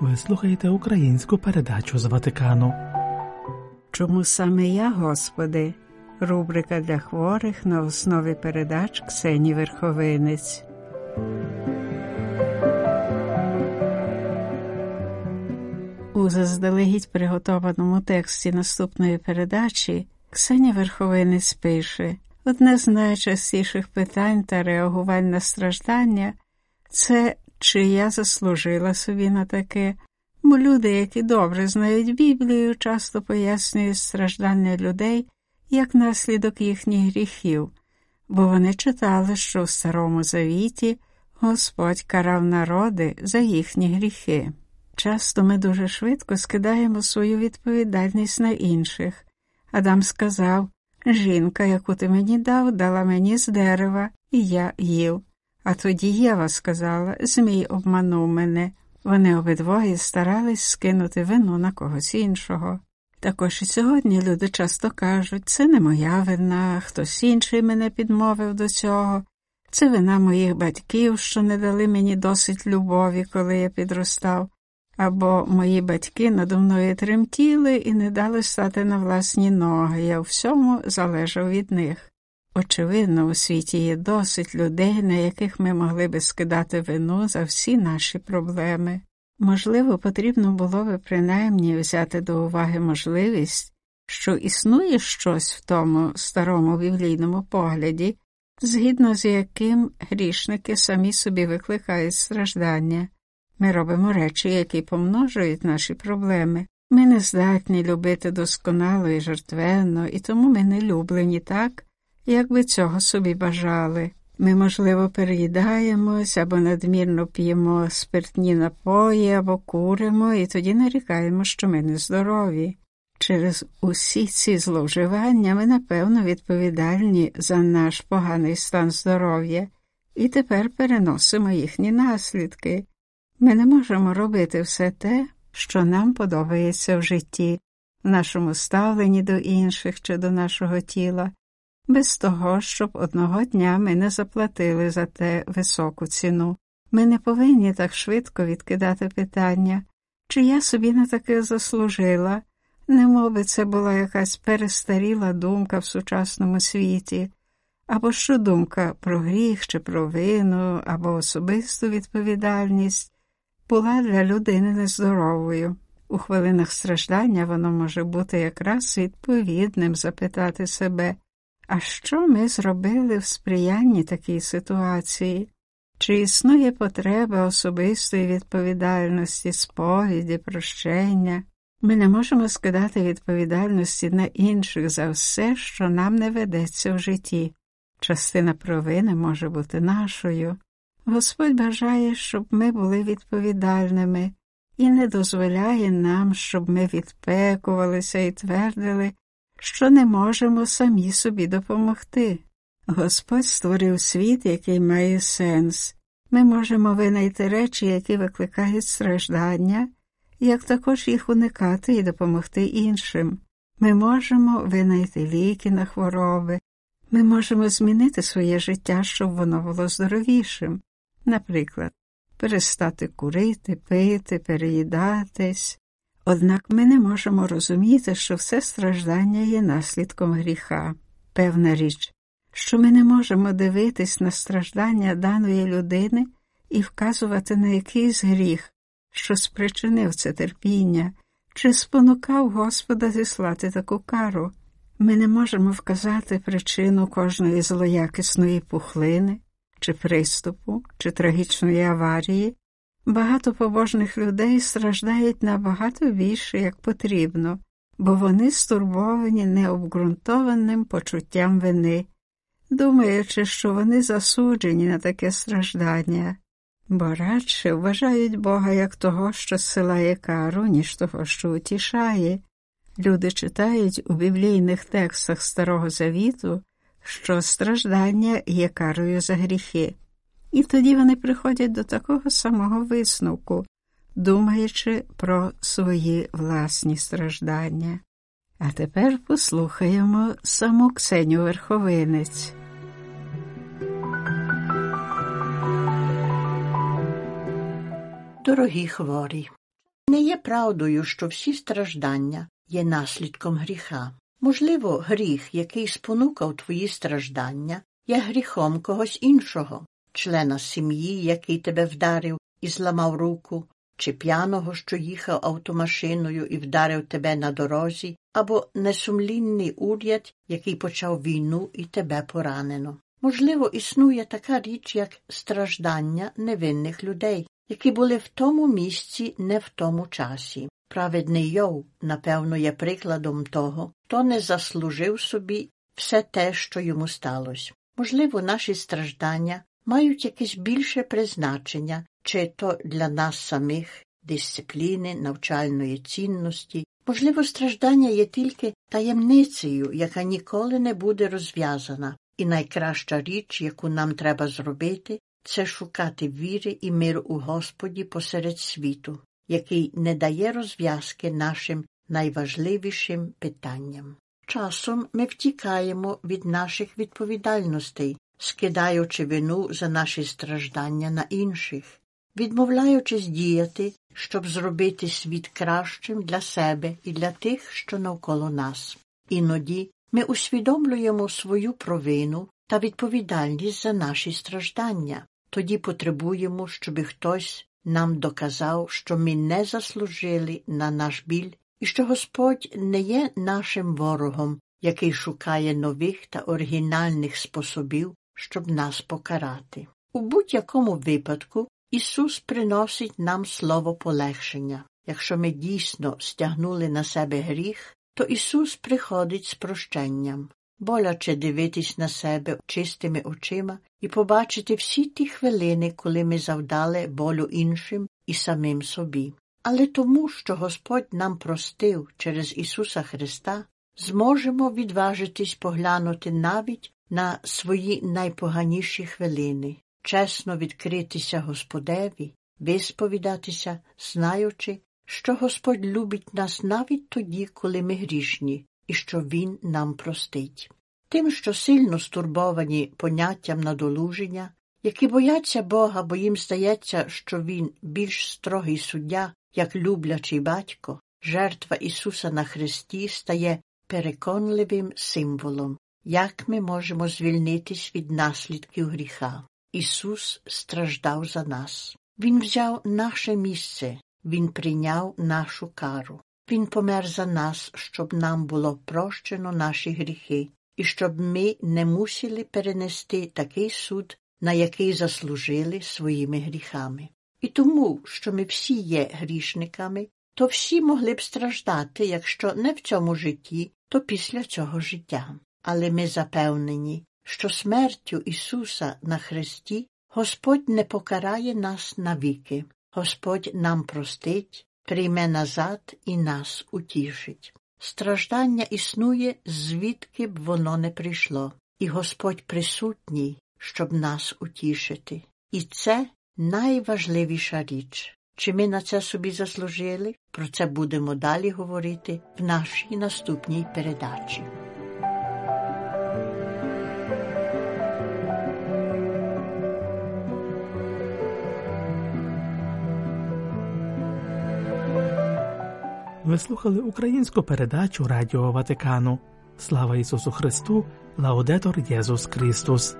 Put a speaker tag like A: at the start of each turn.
A: Ви слухаєте українську передачу з Ватикану.
B: Чому саме я, Господи? Рубрика для хворих на основі передач Ксені Верховинець. У заздалегідь приготованому тексті наступної передачі Ксенія Верховинець пише одне з найчастіших питань та реагувань на страждання це чи я заслужила собі на таке, бо люди, які добре знають Біблію, часто пояснюють страждання людей як наслідок їхніх гріхів, бо вони читали, що в Старому Завіті Господь карав народи за їхні гріхи. Часто ми дуже швидко скидаємо свою відповідальність на інших. Адам сказав Жінка, яку ти мені дав, дала мені з дерева, і я їв. А тоді Єва сказала Змій обманув мене. Вони обидвоє старались скинути вину на когось іншого. Також і сьогодні люди часто кажуть, це не моя вина, хтось інший мене підмовив до цього, це вина моїх батьків, що не дали мені досить любові, коли я підростав, або мої батьки надо мною тремтіли і не дали стати на власні ноги, я у всьому залежав від них. Очевидно, у світі є досить людей, на яких ми могли би скидати вину за всі наші проблеми. Можливо, потрібно було би принаймні взяти до уваги можливість, що існує щось в тому старому біблійному погляді, згідно з яким грішники самі собі викликають страждання. Ми робимо речі, які помножують наші проблеми. Ми не здатні любити досконало і жертвенно, і тому ми не люблені так, як би цього собі бажали. Ми, можливо, переїдаємось або надмірно п'ємо спиртні напої, або куримо, і тоді нарікаємо, що ми нездорові. Через усі ці зловживання ми, напевно, відповідальні за наш поганий стан здоров'я і тепер переносимо їхні наслідки. Ми не можемо робити все те, що нам подобається в житті, в нашому ставленні до інших чи до нашого тіла без того, щоб одного дня ми не заплатили за те високу ціну. Ми не повинні так швидко відкидати питання, чи я собі на таке заслужила, немоби це була якась перестаріла думка в сучасному світі, або що думка про гріх чи про вину, або особисту відповідальність була для людини нездоровою. У хвилинах страждання воно може бути якраз відповідним запитати себе, а що ми зробили в сприянні такій ситуації? Чи існує потреба особистої відповідальності, сповіді, прощення? Ми не можемо скидати відповідальності на інших за все, що нам не ведеться в житті. Частина провини може бути нашою. Господь бажає, щоб ми були відповідальними і не дозволяє нам, щоб ми відпекувалися і твердили, що не можемо самі собі допомогти. Господь створив світ, який має сенс. Ми можемо винайти речі, які викликають страждання, як також їх уникати і допомогти іншим. Ми можемо винайти ліки на хвороби, ми можемо змінити своє життя, щоб воно було здоровішим. Наприклад, перестати курити, пити, переїдатись, Однак ми не можемо розуміти, що все страждання є наслідком гріха. Певна річ, що ми не можемо дивитись на страждання даної людини і вказувати на якийсь гріх, що спричинив це терпіння, чи спонукав Господа зіслати таку кару. Ми не можемо вказати причину кожної злоякісної пухлини, чи приступу, чи трагічної аварії, Багато побожних людей страждають набагато більше, як потрібно, бо вони стурбовані необґрунтованим почуттям вини, думаючи, що вони засуджені на таке страждання, бо радше вважають Бога як того, що зсилає кару, ніж того, що утішає. Люди читають у біблійних текстах Старого Завіту, що страждання є карою за гріхи. І тоді вони приходять до такого самого висновку, думаючи про свої власні страждання. А тепер послухаємо саму Ксеню Верховинець.
C: Дорогі хворі, Не є правдою, що всі страждання є наслідком гріха. Можливо, гріх, який спонукав твої страждання, є гріхом когось іншого, члена сім'ї, який тебе вдарив і зламав руку, чи п'яного, що їхав автомашиною і вдарив тебе на дорозі, або несумлінний уряд, який почав війну і тебе поранено. Можливо, існує така річ, як страждання невинних людей, які були в тому місці, не в тому часі. Праведний Йов, напевно, є прикладом того, хто не заслужив собі все те, що йому сталося. Можливо, наші страждання мають якесь більше призначення, чи то для нас самих дисципліни, навчальної цінності. Можливо, страждання є тільки таємницею, яка ніколи не буде розв'язана, і найкраща річ, яку нам треба зробити, це шукати віри і миру у Господі посеред світу, який не дає розв'язки нашим найважливішим питанням. Часом ми втікаємо від наших відповідальностей, скидаючи вину за наші страждання на інших, відмовляючись діяти, щоб зробити світ кращим для себе і для тих, що навколо нас. Іноді ми усвідомлюємо свою провину та відповідальність за наші страждання, тоді потребуємо, щоб хтось нам доказав, що ми не заслужили на наш біль і що Господь не є нашим ворогом, який шукає нових та оригінальних способів, щоб нас покарати. У будь-якому випадку Ісус приносить нам слово полегшення. Якщо ми дійсно стягнули на себе гріх, то Ісус приходить з прощенням, боляче дивитись на себе чистими очима і побачити всі ті хвилини, коли ми завдали болю іншим і самим собі. Але тому, що Господь нам простив через Ісуса Христа, зможемо відважитись поглянути навіть на свої найпоганіші хвилини, чесно відкритися Господеві, висповідатися, знаючи, що Господь любить нас навіть тоді, коли ми грішні, і що Він нам простить. Тим, що сильно стурбовані поняттям надолуження, які бояться Бога, бо їм здається, що Він більш строгий суддя, як люблячий батько, жертва Ісуса на Христі стає переконливим символом, як ми можемо звільнитись від наслідків гріха. Ісус страждав за нас. Він взяв наше місце, Він прийняв нашу кару. Він помер за нас, щоб нам було прощено наші гріхи, і щоб ми не мусили перенести такий суд, на який заслужили своїми гріхами. І тому, що ми всі є грішниками, то всі могли б страждати, якщо не в цьому житті, то після цього життя. Але ми запевнені, що смертю Ісуса на Христі Господь не покарає нас навіки, Господь нам простить, прийме назад і нас утішить. Страждання існує, звідки б воно не прийшло, і Господь присутній, щоб нас утішити. І це найважливіша річ. Чи ми на це собі заслужили? Про це будемо далі говорити в нашій наступній передачі.
A: Ви слухали українську передачу Радіо Ватикану. Слава Ісусу Христу, Лаудетор Єсус Христос.